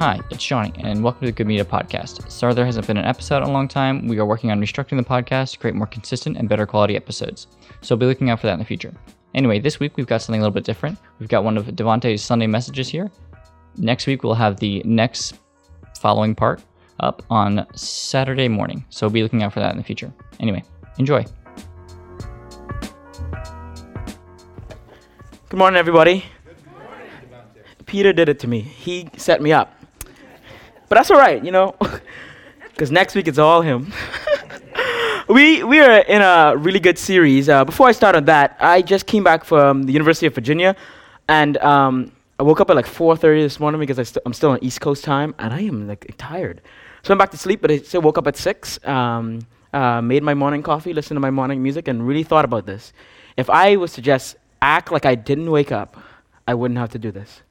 Hi, it's Johnny, and welcome to the Good Media Podcast. Sorry there hasn't been an episode in a long time. We are working on restructuring the podcast to create more consistent and better quality episodes, so be looking out for that in the future. Anyway, this week we've got something a little bit different. We've got one of Devonte's Sunday messages here. Next week we'll have the next following part up on Saturday morning, so be looking out for that in the future. Anyway, enjoy. Good morning, everybody. Good morning. Peter did it to me. He set me up. But that's all right, you know, because next week it's all him. we we are in a really good series. Uh, before I start on that, I just came back from the University of Virginia, and um, I woke up at like 4:30 this morning because I st- I'm still on East Coast time, and I am like tired. So I'm back to sleep, but I still woke up at six. Um, uh, made my morning coffee, listened to my morning music, and really thought about this. If I was to just act like I didn't wake up, I wouldn't have to do this.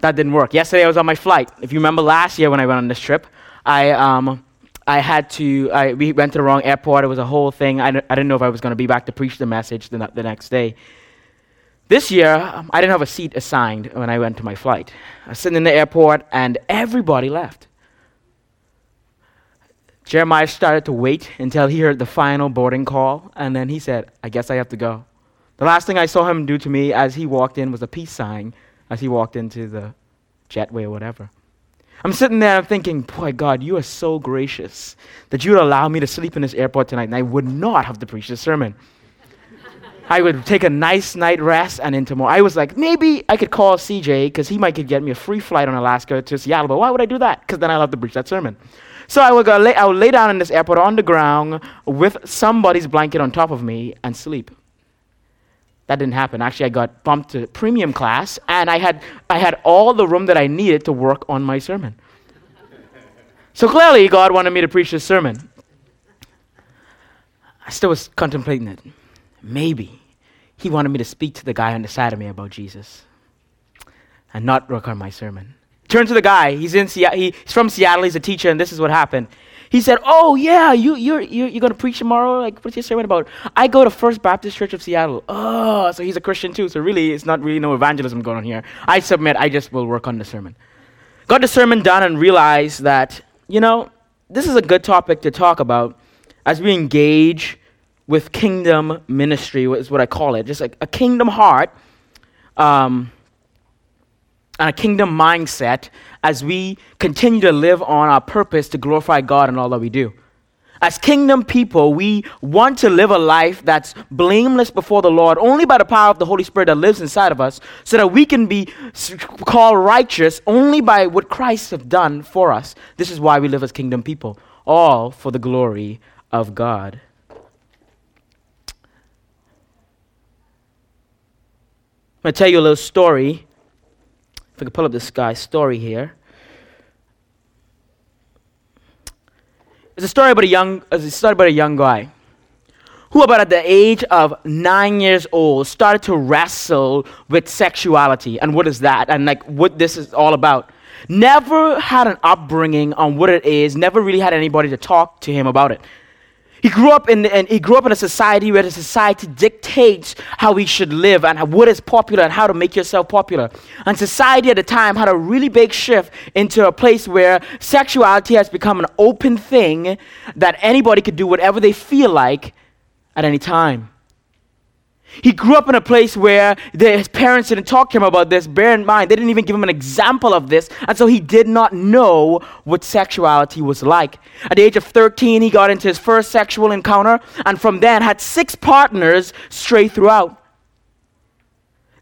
That didn't work. Yesterday I was on my flight. If you remember last year when I went on this trip, I, um, I had to, I, we went to the wrong airport. It was a whole thing. I, I didn't know if I was going to be back to preach the message the, the next day. This year, um, I didn't have a seat assigned when I went to my flight. I was sitting in the airport and everybody left. Jeremiah started to wait until he heard the final boarding call, and then he said, I guess I have to go. The last thing I saw him do to me as he walked in was a peace sign as he walked into the jetway or whatever. I'm sitting there, I'm thinking, boy, God, you are so gracious that you would allow me to sleep in this airport tonight, and I would not have to preach this sermon. I would take a nice night rest and into more. I was like, maybe I could call CJ because he might could get me a free flight on Alaska to Seattle, but why would I do that? Because then I'll have to preach that sermon. So I would, go lay, I would lay down in this airport on the ground with somebody's blanket on top of me and sleep. That didn't happen. Actually, I got bumped to premium class, and I had, I had all the room that I needed to work on my sermon. so clearly, God wanted me to preach this sermon. I still was contemplating it. Maybe He wanted me to speak to the guy on the side of me about Jesus and not work on my sermon. Turn to the guy. He's, in Seattle. he's from Seattle. He's a teacher, and this is what happened. He said, "Oh yeah, you you're you're, you're going to preach tomorrow. Like, what's your sermon about? I go to First Baptist Church of Seattle. Oh, so he's a Christian too. So really, it's not really no evangelism going on here. I submit. I just will work on the sermon. Got the sermon done and realized that you know this is a good topic to talk about as we engage with kingdom ministry. Is what I call it. Just like a kingdom heart. Um, and a kingdom mindset as we continue to live on our purpose to glorify God in all that we do. As kingdom people, we want to live a life that's blameless before the Lord only by the power of the Holy Spirit that lives inside of us, so that we can be called righteous only by what Christ has done for us. This is why we live as kingdom people, all for the glory of God. I'm going to tell you a little story if I could pull up this guy's story here. It's a story about a young, it's a story about a young guy who, about at the age of nine years old, started to wrestle with sexuality and what is that and like what this is all about. Never had an upbringing on what it is. Never really had anybody to talk to him about it. He grew up in and he grew up in a society where the society dictates how we should live and what is popular and how to make yourself popular. And society at the time had a really big shift into a place where sexuality has become an open thing that anybody could do whatever they feel like at any time. He grew up in a place where his parents didn't talk to him about this. Bear in mind, they didn't even give him an example of this. And so he did not know what sexuality was like. At the age of 13, he got into his first sexual encounter, and from then had six partners straight throughout.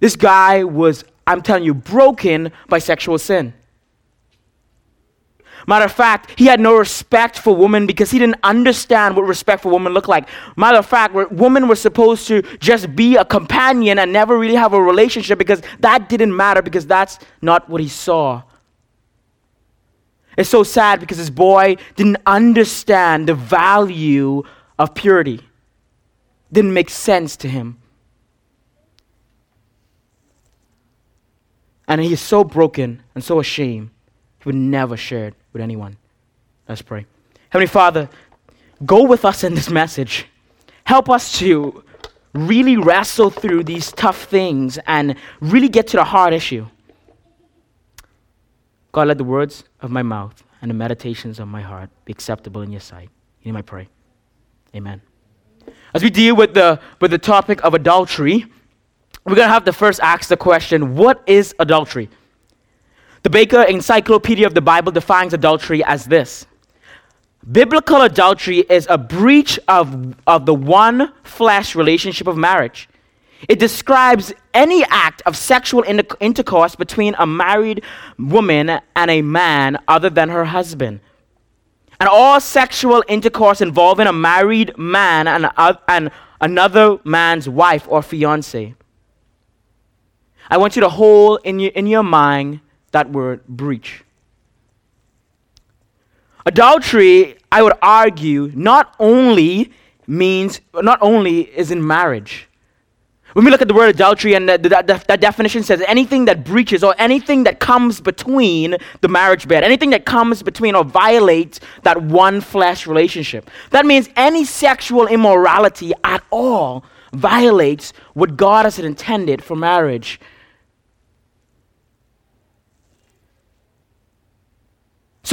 This guy was, I'm telling you, broken by sexual sin. Matter of fact, he had no respect for women because he didn't understand what respect for women looked like. Matter of fact, women were supposed to just be a companion and never really have a relationship because that didn't matter because that's not what he saw. It's so sad because this boy didn't understand the value of purity. Didn't make sense to him. And he is so broken and so ashamed, he would never share it with anyone. Let's pray. Heavenly Father, go with us in this message. Help us to really wrestle through these tough things and really get to the hard issue. God, let the words of my mouth and the meditations of my heart be acceptable in your sight. In I pray. Amen. As we deal with the, with the topic of adultery, we're going to have to first ask the question what is adultery? The Baker Encyclopedia of the Bible defines adultery as this Biblical adultery is a breach of, of the one flesh relationship of marriage. It describes any act of sexual inter- intercourse between a married woman and a man other than her husband. And all sexual intercourse involving a married man and, uh, and another man's wife or fiance. I want you to hold in your, in your mind that word breach. Adultery, I would argue, not only means, not only is in marriage. When we look at the word adultery and that, that, that, definition says anything that breaches or anything that comes between the marriage bed, anything that comes between or violates that one flesh relationship. That means any sexual immorality at all violates what God has intended for marriage.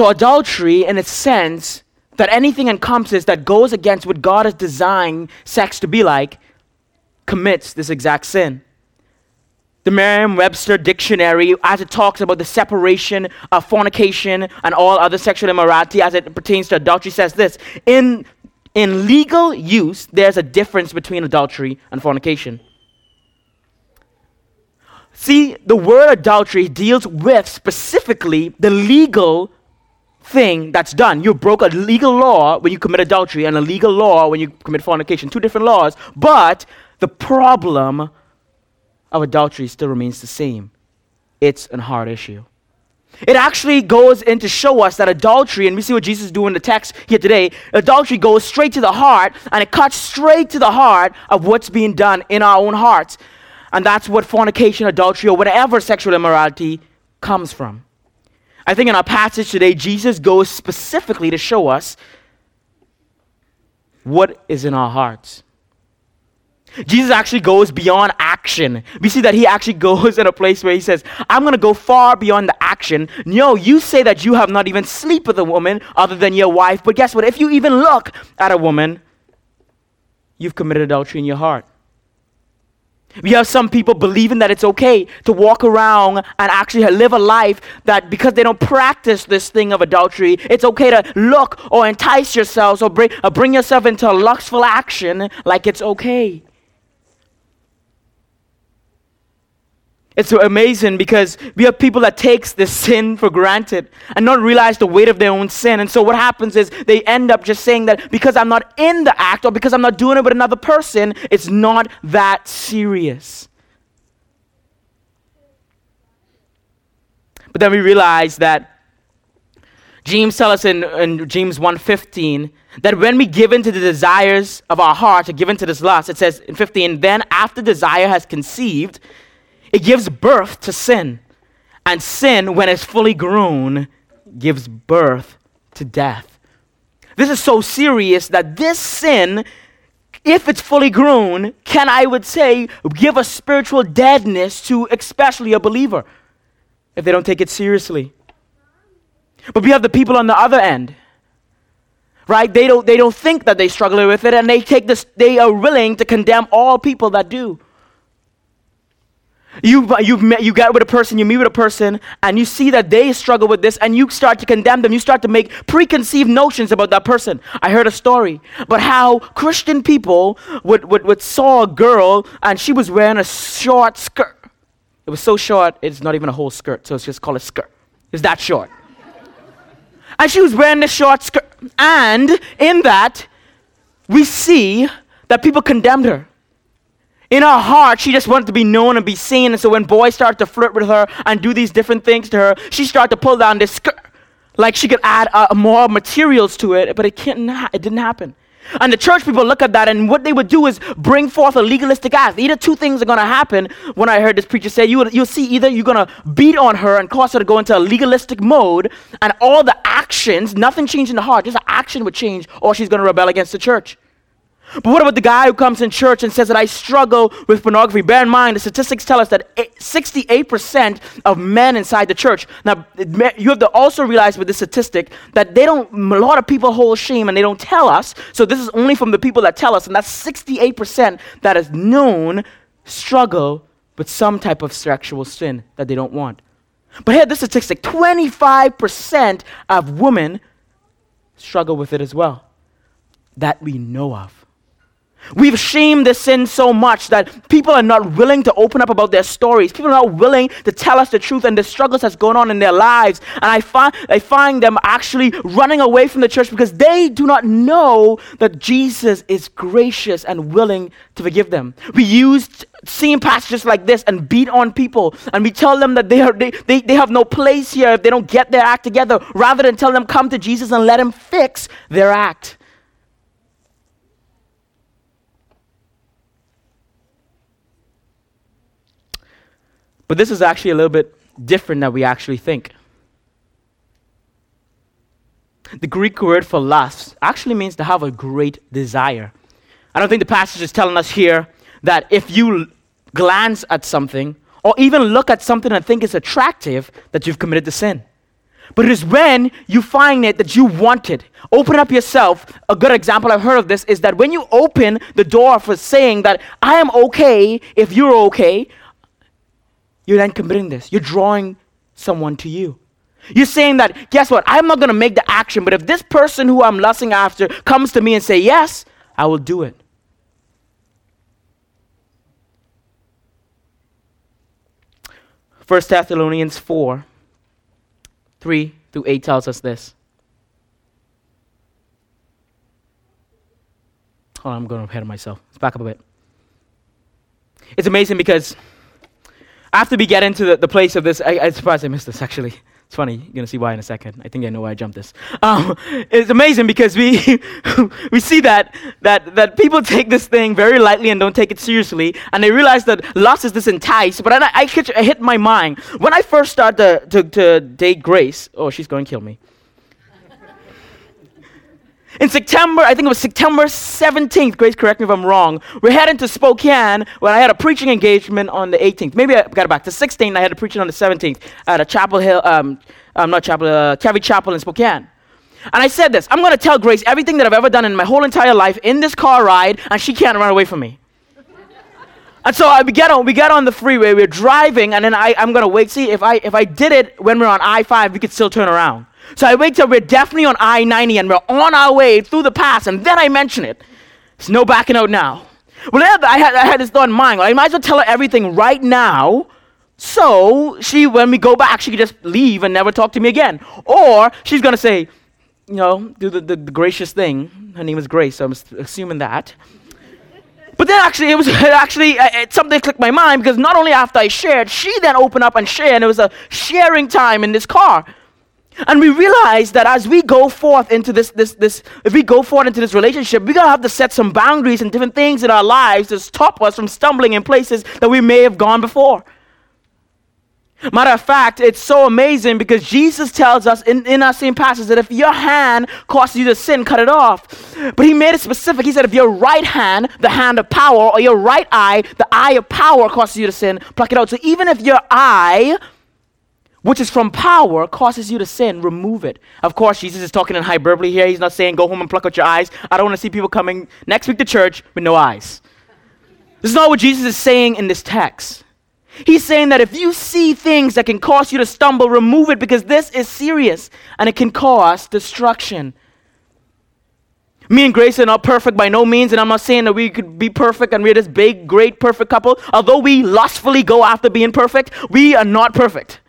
So, adultery, in a sense, that anything encompasses that goes against what God has designed sex to be like, commits this exact sin. The Merriam Webster Dictionary, as it talks about the separation of fornication and all other sexual immorality as it pertains to adultery, says this In, in legal use, there's a difference between adultery and fornication. See, the word adultery deals with specifically the legal thing that's done. You broke a legal law when you commit adultery and a legal law when you commit fornication. Two different laws, but the problem of adultery still remains the same. It's a hard issue. It actually goes in to show us that adultery, and we see what Jesus doing in the text here today, adultery goes straight to the heart, and it cuts straight to the heart of what's being done in our own hearts. And that's what fornication, adultery, or whatever sexual immorality comes from. I think in our passage today, Jesus goes specifically to show us what is in our hearts. Jesus actually goes beyond action. We see that he actually goes in a place where he says, I'm going to go far beyond the action. No, you say that you have not even slept with a woman other than your wife, but guess what? If you even look at a woman, you've committed adultery in your heart. We have some people believing that it's okay to walk around and actually live a life that because they don't practice this thing of adultery, it's okay to look or entice yourselves or bring, or bring yourself into a lustful action like it's okay. It's amazing because we have people that takes this sin for granted and not realize the weight of their own sin. And so what happens is they end up just saying that because I'm not in the act or because I'm not doing it with another person, it's not that serious. But then we realize that James tells us in, in James 1.15 that when we give in to the desires of our heart, or give in to this lust, it says in 15, then after desire has conceived, it gives birth to sin. And sin, when it's fully grown, gives birth to death. This is so serious that this sin, if it's fully grown, can, I would say, give a spiritual deadness to especially a believer if they don't take it seriously. But we have the people on the other end right they don't they don't think that they struggle with it and they take this they are willing to condemn all people that do you, you've met, you get with a person, you meet with a person, and you see that they struggle with this, and you start to condemn them. You start to make preconceived notions about that person. I heard a story about how Christian people would, would, would saw a girl, and she was wearing a short skirt. It was so short, it's not even a whole skirt, so it's just called a skirt. It's that short. and she was wearing this short skirt. And in that, we see that people condemned her in her heart, she just wanted to be known and be seen. And so when boys started to flirt with her and do these different things to her, she started to pull down this skirt. Like she could add uh, more materials to it, but it, can't, it didn't happen. And the church people look at that, and what they would do is bring forth a legalistic act. Either two things are going to happen. When I heard this preacher say, you you'll see either you're going to beat on her and cause her to go into a legalistic mode, and all the actions, nothing changed in the heart, just the action would change, or she's going to rebel against the church. But what about the guy who comes in church and says that I struggle with pornography? Bear in mind, the statistics tell us that 68% of men inside the church. Now, you have to also realize with this statistic that they don't, a lot of people hold shame and they don't tell us. So this is only from the people that tell us, and that's 68% that is known struggle with some type of sexual sin that they don't want. But here, this statistic 25% of women struggle with it as well that we know of. We've shamed the sin so much that people are not willing to open up about their stories. People are not willing to tell us the truth and the struggles that's going on in their lives. And I find, I find them actually running away from the church because they do not know that Jesus is gracious and willing to forgive them. We use same passages like this and beat on people and we tell them that they, are, they, they, they have no place here if they don't get their act together rather than tell them come to Jesus and let him fix their act. But this is actually a little bit different than we actually think. The Greek word for lust actually means to have a great desire. I don't think the passage is telling us here that if you glance at something or even look at something and think it's attractive, that you've committed the sin. But it is when you find it that you want it. Open up yourself. A good example I've heard of this is that when you open the door for saying that I am okay if you're okay, you're then committing this. You're drawing someone to you. You're saying that, guess what? I'm not going to make the action, but if this person who I'm lusting after comes to me and say yes, I will do it. First Thessalonians 4, 3 through 8 tells us this. Oh, I'm going ahead of myself. Let's back up a bit. It's amazing because after we get into the, the place of this, I, I'm surprised I missed this actually. It's funny. You're gonna see why in a second. I think I know why I jumped this. Um, it's amazing because we we see that that that people take this thing very lightly and don't take it seriously, and they realize that lust is this entice. But I, I, I hit my mind when I first started to, to, to date Grace. Oh, she's going to kill me. In September, I think it was September 17th, Grace, correct me if I'm wrong, we're heading to Spokane when I had a preaching engagement on the 18th. Maybe I got it back. to 16th, I had a preaching on the 17th at a Chapel Hill, um, um not Chapel, uh, Calvary Chapel in Spokane. And I said this I'm going to tell Grace everything that I've ever done in my whole entire life in this car ride, and she can't run away from me. and so I, we, get on, we get on the freeway, we're driving, and then I, I'm going to wait. See, if I, if I did it when we're on I 5, we could still turn around. So I wait till we're definitely on I 90 and we're on our way through the pass, and then I mention it. There's no backing out now. Well, I had, I had this thought in mind. I might as well tell her everything right now. So she, when we go back, she could just leave and never talk to me again. Or she's going to say, you know, do the, the, the, gracious thing. Her name is Grace, so I'm assuming that. But then actually, it was actually uh, it, something clicked my mind because not only after I shared, she then opened up and shared, and it was a sharing time in this car. And we realize that as we go forth into this, this, this, if we go forth into this relationship, we're gonna have to set some boundaries and different things in our lives to stop us from stumbling in places that we may have gone before. Matter of fact, it's so amazing because Jesus tells us in, in our same passage that if your hand causes you to sin, cut it off. But he made it specific. He said, if your right hand, the hand of power, or your right eye, the eye of power, causes you to sin, pluck it out. So even if your eye which is from power, causes you to sin, remove it. Of course, Jesus is talking in hyperbole here. He's not saying go home and pluck out your eyes. I don't want to see people coming next week to church with no eyes. This is not what Jesus is saying in this text. He's saying that if you see things that can cause you to stumble, remove it because this is serious and it can cause destruction. Me and Grace are not perfect by no means, and I'm not saying that we could be perfect and we're this big, great, perfect couple. Although we lustfully go after being perfect, we are not perfect.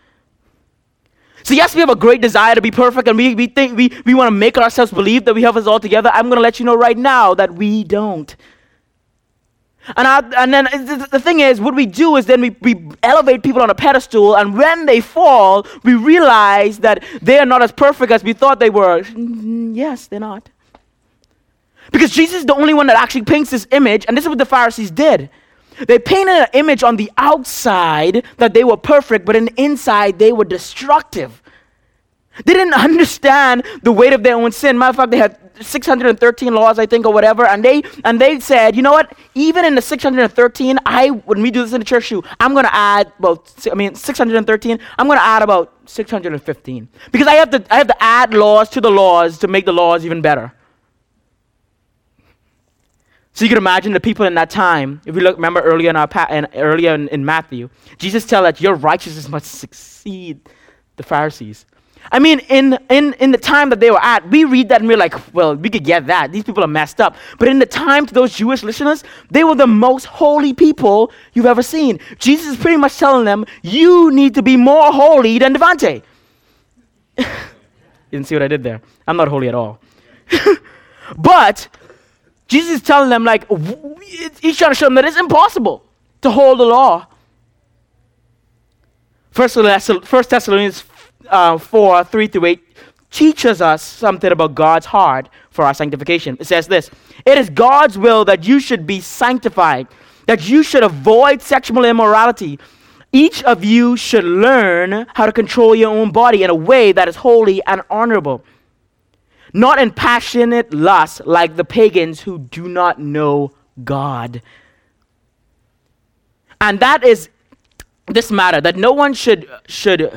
So, yes, we have a great desire to be perfect and we, we think we, we want to make ourselves believe that we have us all together. I'm going to let you know right now that we don't. And, I, and then the thing is, what we do is then we, we elevate people on a pedestal, and when they fall, we realize that they are not as perfect as we thought they were. Mm, yes, they're not. Because Jesus is the only one that actually paints this image, and this is what the Pharisees did. They painted an image on the outside that they were perfect, but in the inside they were destructive. They didn't understand the weight of their own sin. Matter of fact, they had 613 laws, I think, or whatever, and they and they said, you know what? Even in the 613, I when we do this in the church shoe, I'm to add well, I mean 613. I'm to add about 615 because I have to I have to add laws to the laws to make the laws even better. So you can imagine the people in that time. If we look, remember earlier in our pa- in, earlier in, in Matthew, Jesus tell that your righteousness must succeed the Pharisees. I mean, in, in, in the time that they were at, we read that and we're like, well, we could get that. These people are messed up. But in the time to those Jewish listeners, they were the most holy people you've ever seen. Jesus is pretty much telling them, you need to be more holy than Devante. you didn't see what I did there. I'm not holy at all. but Jesus is telling them, like, he's trying to show them that it's impossible to hold the law. First Thessalonians uh, 4 3 to 8 teaches us something about God's heart for our sanctification. It says this It is God's will that you should be sanctified, that you should avoid sexual immorality. Each of you should learn how to control your own body in a way that is holy and honorable, not in passionate lust like the pagans who do not know God. And that is this matter that no one should should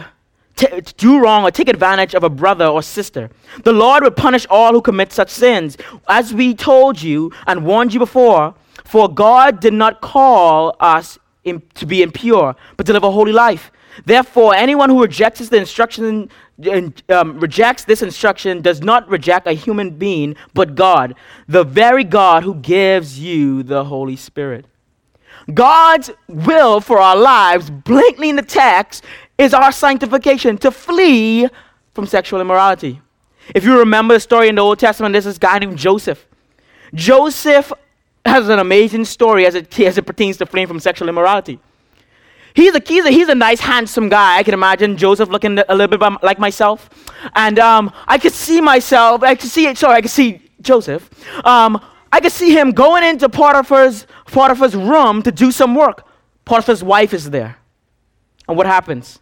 t- do wrong or take advantage of a brother or sister. The Lord will punish all who commit such sins. As we told you and warned you before, for God did not call us in, to be impure, but to live a holy life. Therefore, anyone who rejects the instruction, um, rejects this instruction, does not reject a human being, but God, the very God who gives you the Holy Spirit. God's will for our lives, blatantly in the text, is our sanctification to flee from sexual immorality. If you remember the story in the Old Testament, there's this guy named Joseph. Joseph has an amazing story as it, as it pertains to fleeing from sexual immorality. He's a, he's, a, he's a nice, handsome guy. I can imagine Joseph looking a little bit like myself. And um, I could see myself, I could see, sorry, I could see Joseph. Um, I could see him going into Potiphar's, Potiphar's room to do some work. Potiphar's wife is there. And what happens?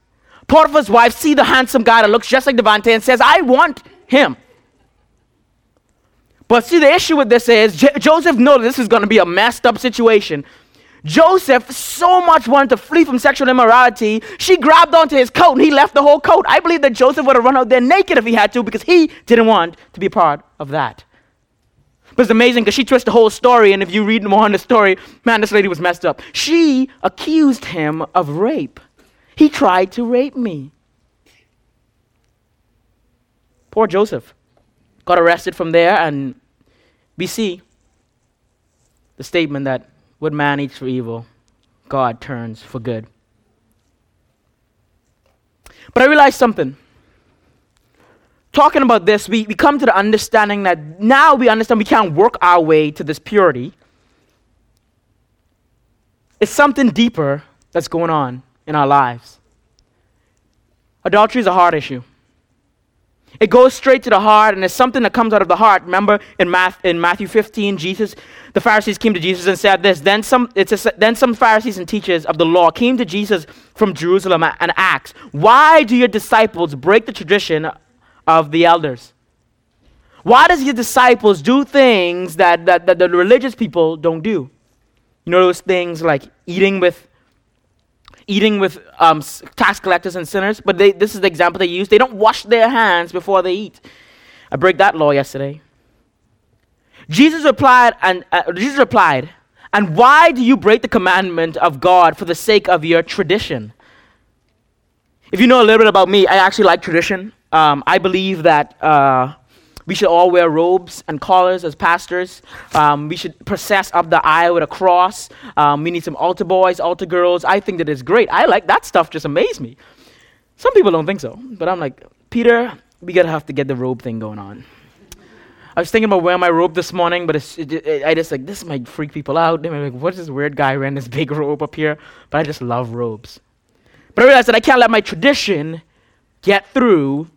Potiphar's wife see the handsome guy that looks just like Devante and says, I want him. But see, the issue with this is J- Joseph knows this is going to be a messed up situation. Joseph so much wanted to flee from sexual immorality, she grabbed onto his coat and he left the whole coat. I believe that Joseph would have run out there naked if he had to because he didn't want to be part of that. But it's amazing because she twists the whole story, and if you read more on the story, man, this lady was messed up. She accused him of rape. He tried to rape me. Poor Joseph. Got arrested from there, and we see the statement that what man eats for evil, God turns for good. But I realized something. Talking about this, we, we come to the understanding that now we understand we can't work our way to this purity. It's something deeper that's going on in our lives. Adultery is a hard issue. It goes straight to the heart, and it's something that comes out of the heart. Remember in, Math, in Matthew 15, Jesus, the Pharisees came to Jesus and said this. Then some, it's a, then some Pharisees and teachers of the law came to Jesus from Jerusalem and asked, Why do your disciples break the tradition of the elders? Why does your disciples do things that, that, that the religious people don't do? You know those things like eating with eating with um, tax collectors and sinners, but they, this is the example they use. They don't wash their hands before they eat. I break that law yesterday. Jesus replied, and uh, Jesus replied, and why do you break the commandment of God for the sake of your tradition? If you know a little bit about me, I actually like tradition. Um, I believe that uh, we should all wear robes and collars as pastors. Um, we should process up the aisle with a cross. Um, we need some altar boys, altar girls. I think that is great. I like that stuff, just amazes me. Some people don't think so, but I'm like, Peter, we gotta have to get the robe thing going on. I was thinking about wearing my robe this morning, but it, it, I just like, this might freak people out. They might be like, what is this weird guy wearing this big robe up here? But I just love robes. But I realized that I can't let my tradition get through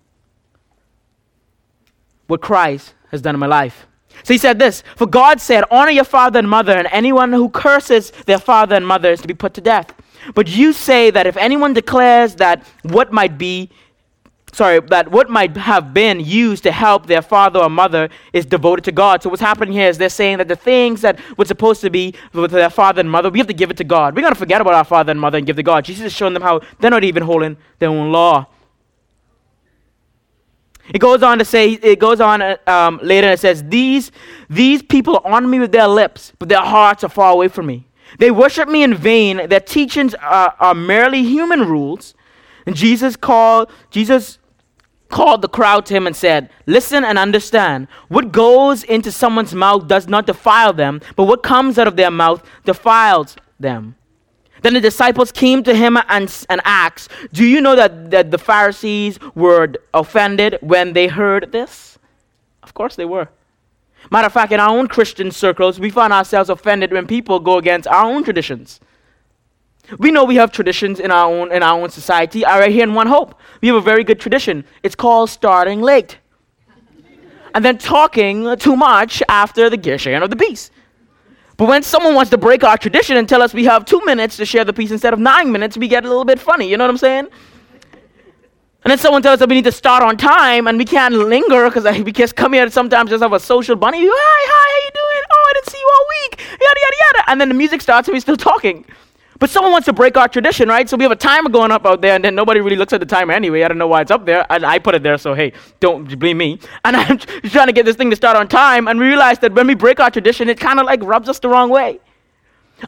what Christ has done in my life. So he said this For God said, Honor your father and mother, and anyone who curses their father and mother is to be put to death. But you say that if anyone declares that what might be sorry, that what might have been used to help their father or mother is devoted to God. So what's happening here is they're saying that the things that were supposed to be with their father and mother, we have to give it to God. We're going to forget about our father and mother and give to God. Jesus is showing them how they're not even holding their own law. It goes on to say, it goes on um, later and it says, these, these people honor me with their lips, but their hearts are far away from me. They worship me in vain. Their teachings are, are merely human rules. And Jesus called, Jesus called the crowd to him and said, Listen and understand. What goes into someone's mouth does not defile them, but what comes out of their mouth defiles them. Then the disciples came to him and, and asked, Do you know that, that the Pharisees were offended when they heard this? Of course they were. Matter of fact, in our own Christian circles, we find ourselves offended when people go against our own traditions. We know we have traditions in our own in our own society. I Right here in One Hope, we have a very good tradition. It's called starting late, and then talking too much after the sharing of the peace. But when someone wants to break our tradition and tell us we have two minutes to share the peace instead of nine minutes, we get a little bit funny. You know what I'm saying? And then someone tells us that we need to start on time and we can't linger because we just come here sometimes just have a social bunny. Hi, hi, how you doing? Oh, I didn't see you all week. Yada, yada, yada. And then the music starts and we're still talking. But someone wants to break our tradition, right? So we have a timer going up out there, and then nobody really looks at the timer anyway. I don't know why it's up there. And I put it there, so hey, don't blame me. And I'm trying to get this thing to start on time, and we realize that when we break our tradition, it kind of like rubs us the wrong way.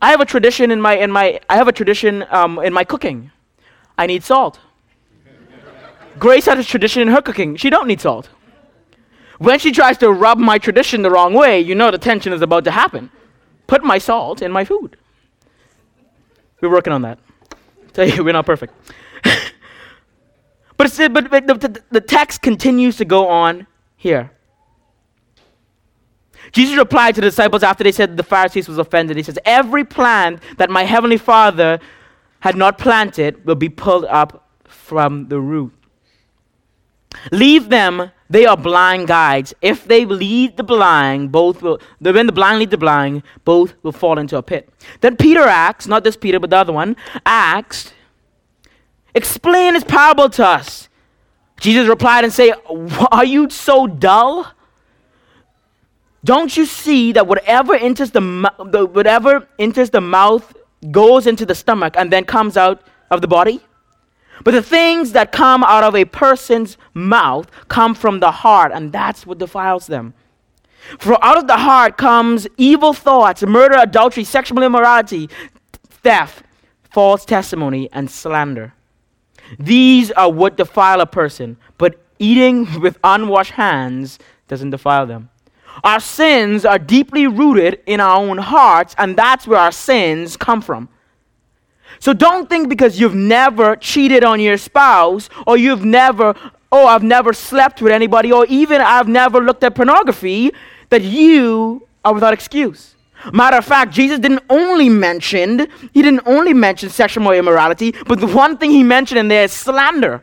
I have a tradition in my in my I have a tradition um, in my cooking. I need salt. Grace has a tradition in her cooking. She don't need salt. When she tries to rub my tradition the wrong way, you know the tension is about to happen. Put my salt in my food. We're working on that. Tell you, we're not perfect. but, it's, but, but the, the text continues to go on here. Jesus replied to the disciples after they said the Pharisees was offended. He says, Every plant that my heavenly Father had not planted will be pulled up from the root. Leave them, they are blind guides. If they lead the blind, both will, when the blind lead the blind, both will fall into a pit. Then Peter asks, not this Peter, but the other one, asked, Explain this parable to us. Jesus replied and said, Are you so dull? Don't you see that whatever enters the, whatever enters the mouth goes into the stomach and then comes out of the body? But the things that come out of a person's mouth come from the heart, and that's what defiles them. For out of the heart comes evil thoughts, murder, adultery, sexual immorality, theft, false testimony, and slander. These are what defile a person, but eating with unwashed hands doesn't defile them. Our sins are deeply rooted in our own hearts, and that's where our sins come from. So don't think because you've never cheated on your spouse or you've never, oh, I've never slept with anybody or even I've never looked at pornography that you are without excuse. Matter of fact, Jesus didn't only mention, he didn't only mention sexual immorality, but the one thing he mentioned in there is slander.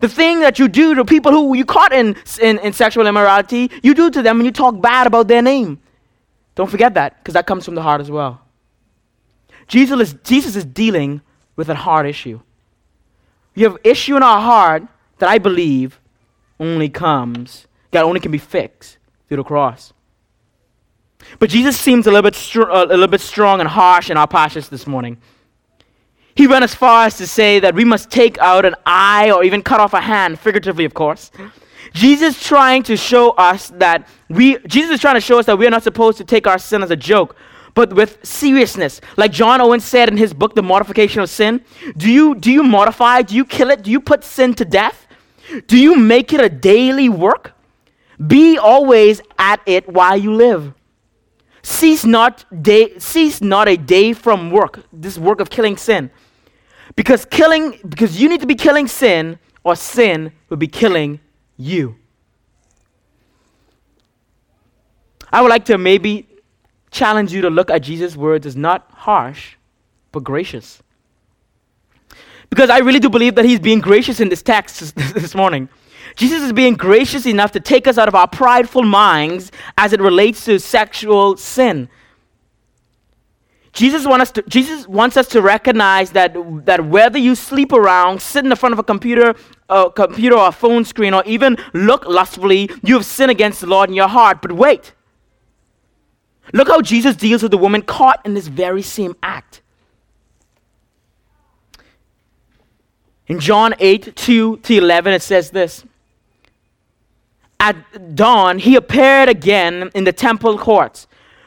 The thing that you do to people who you caught in, in, in sexual immorality, you do to them when you talk bad about their name. Don't forget that, because that comes from the heart as well. Jesus is, Jesus is dealing with a hard issue. We have issue in our heart that I believe only comes, that only can be fixed through the cross. But Jesus seems a little bit, str- uh, a little bit strong and harsh in our passage this morning. He went as far as to say that we must take out an eye or even cut off a hand, figuratively, of course. Jesus trying to show us that we Jesus is trying to show us that we are not supposed to take our sin as a joke, but with seriousness. Like John Owen said in his book, The Mortification of Sin, do you, do you mortify? Do you kill it? Do you put sin to death? Do you make it a daily work? Be always at it while you live. Cease not, day, cease not a day from work, this work of killing sin. Because killing, because you need to be killing sin, or sin will be killing you. I would like to maybe challenge you to look at Jesus' words as not harsh, but gracious. Because I really do believe that he's being gracious in this text this morning. Jesus is being gracious enough to take us out of our prideful minds as it relates to sexual sin. Jesus, want us to, Jesus wants us to recognize that, that whether you sleep around, sit in the front of a computer, a computer or a phone screen, or even look lustfully, you have sinned against the Lord in your heart. But wait. Look how Jesus deals with the woman caught in this very same act. In John 8, 2 to 11, it says this At dawn, he appeared again in the temple courts,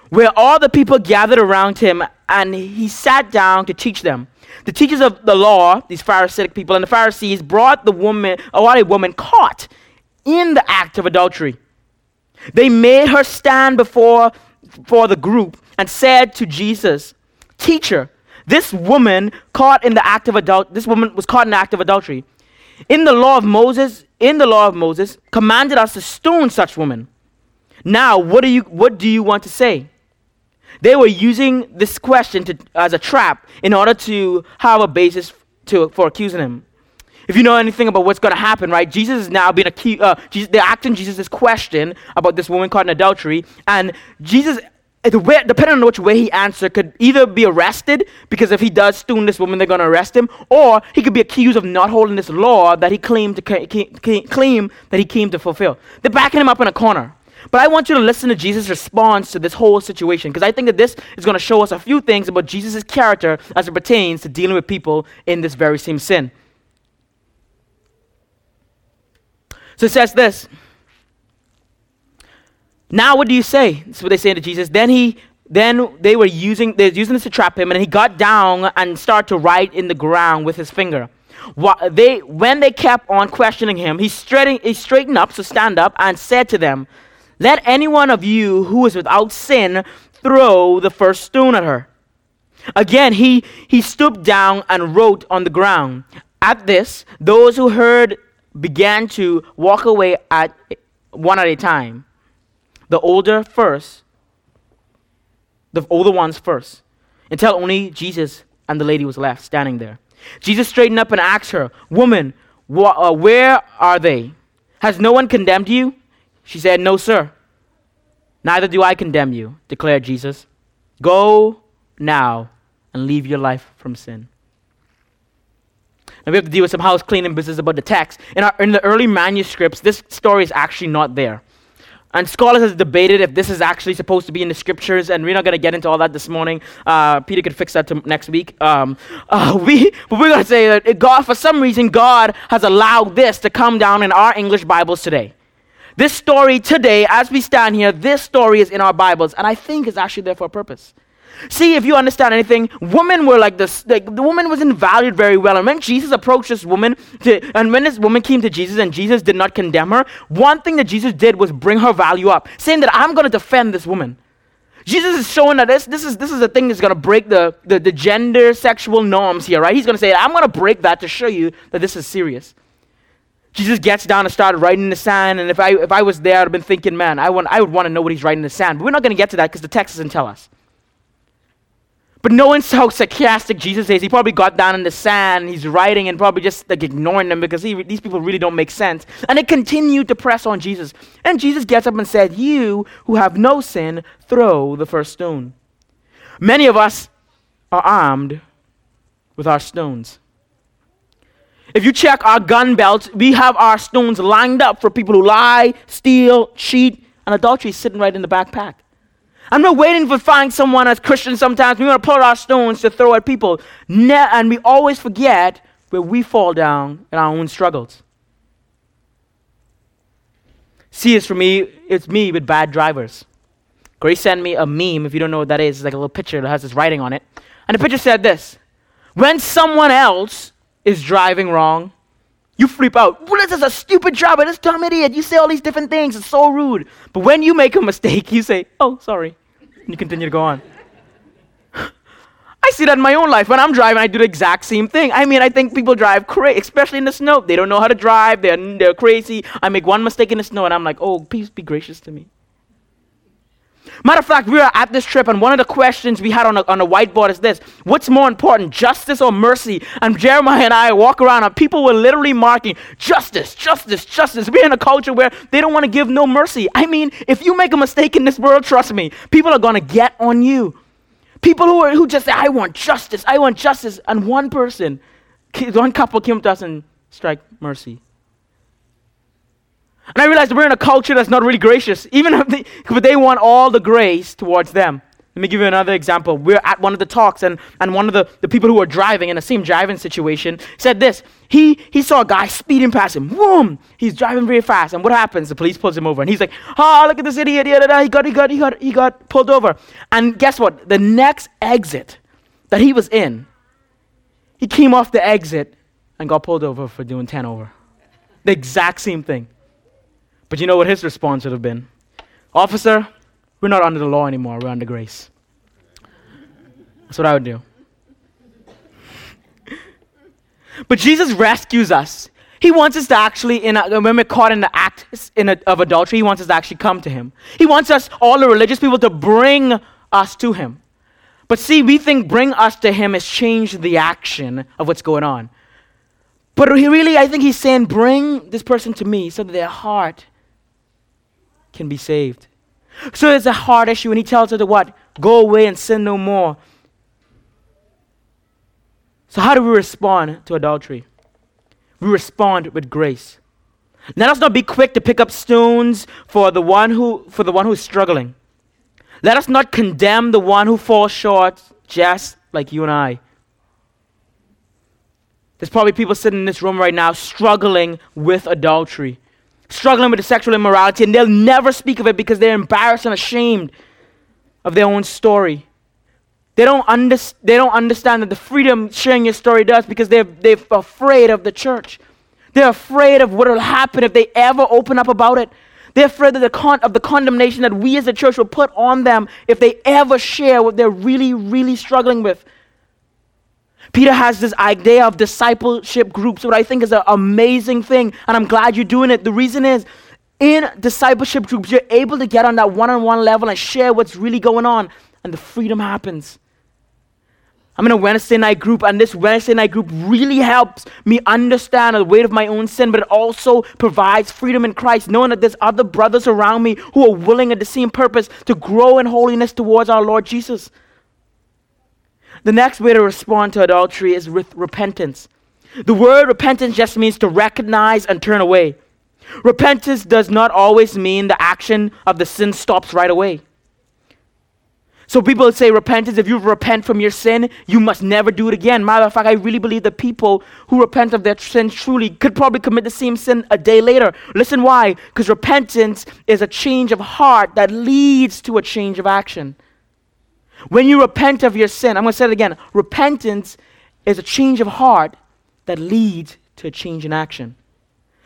where all the people gathered around him, and he sat down to teach them. The teachers of the law, these Pharisaic people, and the Pharisees brought the woman, uh, or a woman caught in the act of adultery. They made her stand before for the group and said to Jesus, Teacher, this woman caught in the act of adult this woman was caught in the act of adultery. In the law of Moses, in the law of Moses, commanded us to stone such women. Now, what do you what do you want to say? They were using this question to, as a trap in order to have a basis to, for accusing him. If you know anything about what's going to happen, right? Jesus is now being accused. Uh, Jesus, they're asking Jesus this question about this woman caught in adultery, and Jesus way, depending on which way he answered, could either be arrested because if he does stone this woman, they're going to arrest him, or he could be accused of not holding this law that he claimed to claim that he came to fulfill. They're backing him up in a corner. But I want you to listen to Jesus' response to this whole situation because I think that this is going to show us a few things about Jesus' character as it pertains to dealing with people in this very same sin. So it says this. Now what do you say? That's what they say to Jesus. Then he then they were using they're using this to trap him, and he got down and started to write in the ground with his finger. What, they when they kept on questioning him, he straightened, he straightened up, so stand up, and said to them, Let any one of you who is without sin throw the first stone at her. Again, he, he stooped down and wrote on the ground. At this, those who heard began to walk away at one at a time the older first, the older ones first, until only Jesus and the lady was left standing there. Jesus straightened up and asked her, Woman, wh- uh, where are they? Has no one condemned you? She said, No, sir. Neither do I condemn you, declared Jesus. Go now and leave your life from sin. Now we have to deal with some house cleaning business about the text. In, our, in the early manuscripts, this story is actually not there. And scholars have debated if this is actually supposed to be in the scriptures, and we're not going to get into all that this morning. Uh, Peter could fix that to next week. Um, uh, we, but we're going to say that God, for some reason, God has allowed this to come down in our English Bibles today. This story today, as we stand here, this story is in our Bibles, and I think it's actually there for a purpose. See, if you understand anything, women were like this. Like, the woman wasn't valued very well. And when Jesus approached this woman, to, and when this woman came to Jesus and Jesus did not condemn her, one thing that Jesus did was bring her value up, saying that I'm going to defend this woman. Jesus is showing that this, this, is, this is the thing that's going to break the, the, the gender sexual norms here, right? He's going to say, I'm going to break that to show you that this is serious. Jesus gets down and started writing in the sand, and if I, if I was there, I'd have been thinking, man, I, want, I would want to know what he's writing in the sand. But we're not going to get to that because the text doesn't tell us. But knowing how sarcastic Jesus is, he probably got down in the sand, he's writing and probably just like ignoring them because he, these people really don't make sense. And they continued to press on Jesus. And Jesus gets up and said, You who have no sin, throw the first stone. Many of us are armed with our stones. If you check our gun belts, we have our stones lined up for people who lie, steal, cheat, and adultery sitting right in the backpack. I'm not waiting for find someone as Christians sometimes. We want to pull our stones to throw at people. And we always forget where we fall down in our own struggles. See, it's for me, it's me with bad drivers. Grace sent me a meme, if you don't know what that is. It's like a little picture that has this writing on it. And the picture said this When someone else is driving wrong, you flip out. This is a stupid driver. This dumb idiot. You say all these different things. It's so rude. But when you make a mistake, you say, oh, sorry. And you continue to go on. I see that in my own life. When I'm driving, I do the exact same thing. I mean, I think people drive crazy, especially in the snow. They don't know how to drive. They're, they're crazy. I make one mistake in the snow, and I'm like, oh, please be gracious to me. Matter of fact, we were at this trip, and one of the questions we had on a, on a whiteboard is this What's more important, justice or mercy? And Jeremiah and I walk around, and people were literally marking justice, justice, justice. We're in a culture where they don't want to give no mercy. I mean, if you make a mistake in this world, trust me, people are going to get on you. People who, are, who just say, I want justice, I want justice. And one person, one couple came to us and strike mercy. And I realized we're in a culture that's not really gracious, even if they, if they want all the grace towards them. Let me give you another example. We're at one of the talks, and, and one of the, the people who were driving in the same driving situation said this. He, he saw a guy speeding past him. Boom! He's driving very fast. And what happens? The police pulls him over. And he's like, oh, look at this idiot. He got, he, got, he, got, he got pulled over. And guess what? The next exit that he was in, he came off the exit and got pulled over for doing 10 over. The exact same thing. But you know what his response would have been? Officer, we're not under the law anymore, we're under grace. That's what I would do. but Jesus rescues us. He wants us to actually, in a, when we're caught in the act in a, of adultery, he wants us to actually come to him. He wants us, all the religious people, to bring us to him. But see, we think bring us to him has changed the action of what's going on. But he really, I think he's saying, bring this person to me so that their heart can be saved. So it's a hard issue, and he tells her to what? Go away and sin no more. So, how do we respond to adultery? We respond with grace. Let us not be quick to pick up stones for the one who for the one who is struggling. Let us not condemn the one who falls short, just like you and I. There's probably people sitting in this room right now struggling with adultery struggling with the sexual immorality, and they'll never speak of it because they're embarrassed and ashamed of their own story. They don't, under, they don't understand that the freedom sharing your story does because they're, they're afraid of the church. They're afraid of what will happen if they ever open up about it. They're afraid of the, con- of the condemnation that we as a church will put on them if they ever share what they're really, really struggling with. Peter has this idea of discipleship groups, what I think is an amazing thing, and I'm glad you're doing it. The reason is, in discipleship groups, you're able to get on that one on one level and share what's really going on, and the freedom happens. I'm in a Wednesday night group, and this Wednesday night group really helps me understand the weight of my own sin, but it also provides freedom in Christ, knowing that there's other brothers around me who are willing at the same purpose to grow in holiness towards our Lord Jesus. The next way to respond to adultery is with repentance. The word repentance just means to recognize and turn away. Repentance does not always mean the action of the sin stops right away. So people say repentance, if you repent from your sin, you must never do it again. Matter of fact, I really believe that people who repent of their sin truly could probably commit the same sin a day later. Listen why? Because repentance is a change of heart that leads to a change of action. When you repent of your sin, I'm going to say it again repentance is a change of heart that leads to a change in action.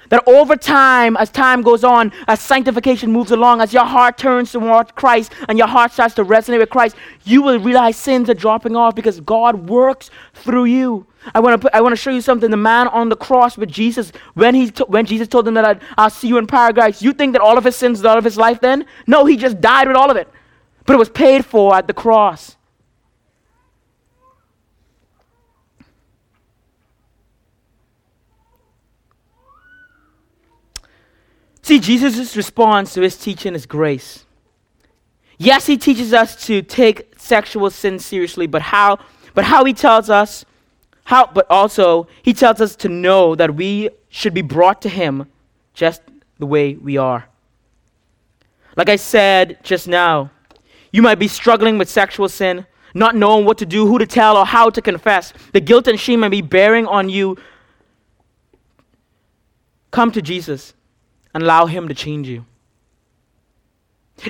That over time, as time goes on, as sanctification moves along, as your heart turns toward Christ and your heart starts to resonate with Christ, you will realize sins are dropping off because God works through you. I want to I want to show you something. The man on the cross with Jesus, when he when Jesus told him that I'd, I'll see you in paradise, you think that all of his sins, all of his life, then? No, he just died with all of it but it was paid for at the cross. See, Jesus' response to his teaching is grace. Yes, he teaches us to take sexual sin seriously, but how but how he tells us how but also he tells us to know that we should be brought to him just the way we are. Like I said just now, you might be struggling with sexual sin, not knowing what to do, who to tell, or how to confess. The guilt and shame may be bearing on you. Come to Jesus and allow Him to change you.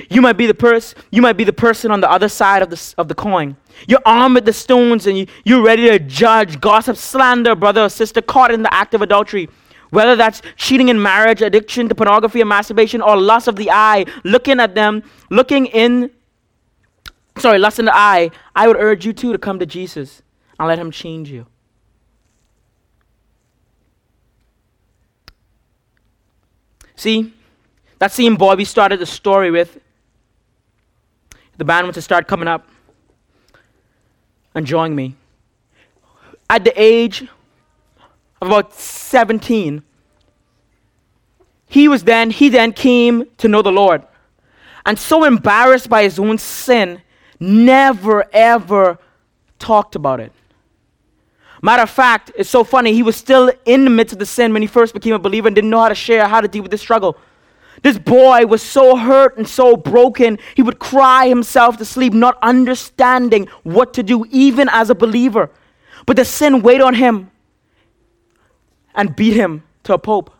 You might be the person. You might be the person on the other side of the of the coin. You're armed with the stones, and you, you're ready to judge, gossip, slander, brother or sister caught in the act of adultery. Whether that's cheating in marriage, addiction to pornography and masturbation, or lust of the eye, looking at them, looking in sorry, lust the eye, I would urge you too to come to Jesus and let him change you. See, that same boy we started the story with, the band wants to start coming up and joining me. At the age of about 17, he was then, he then came to know the Lord. And so embarrassed by his own sin, never ever talked about it. Matter of fact, it's so funny, he was still in the midst of the sin when he first became a believer and didn't know how to share, how to deal with this struggle. This boy was so hurt and so broken, he would cry himself to sleep, not understanding what to do, even as a believer. But the sin weighed on him and beat him to a pulp.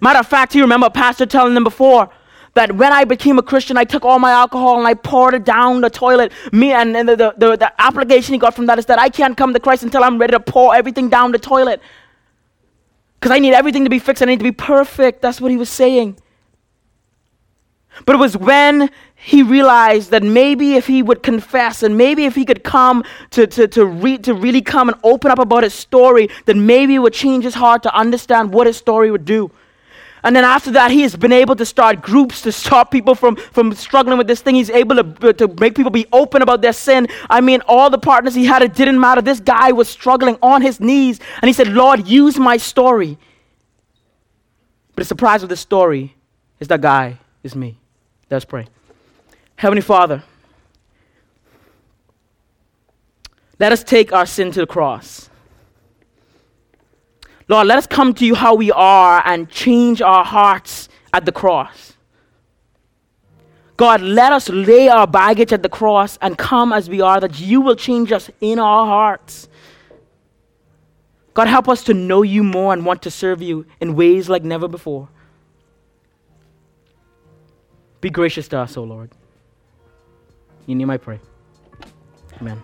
Matter of fact, he remember a pastor telling them before that when I became a Christian, I took all my alcohol and I poured it down the toilet. Me and, and the, the, the, the application he got from that is that I can't come to Christ until I'm ready to pour everything down the toilet. Because I need everything to be fixed. I need to be perfect. That's what he was saying. But it was when he realized that maybe if he would confess and maybe if he could come to, to, to, re- to really come and open up about his story, that maybe it would change his heart to understand what his story would do. And then after that, he has been able to start groups to stop people from, from struggling with this thing. He's able to, to make people be open about their sin. I mean, all the partners he had, it didn't matter. This guy was struggling on his knees. And he said, Lord, use my story. But the surprise of this story is that guy is me. Let's pray. Heavenly Father, let us take our sin to the cross. Lord, let us come to you how we are and change our hearts at the cross. God, let us lay our baggage at the cross and come as we are, that you will change us in our hearts. God, help us to know you more and want to serve you in ways like never before. Be gracious to us, O Lord. In name I pray. Amen.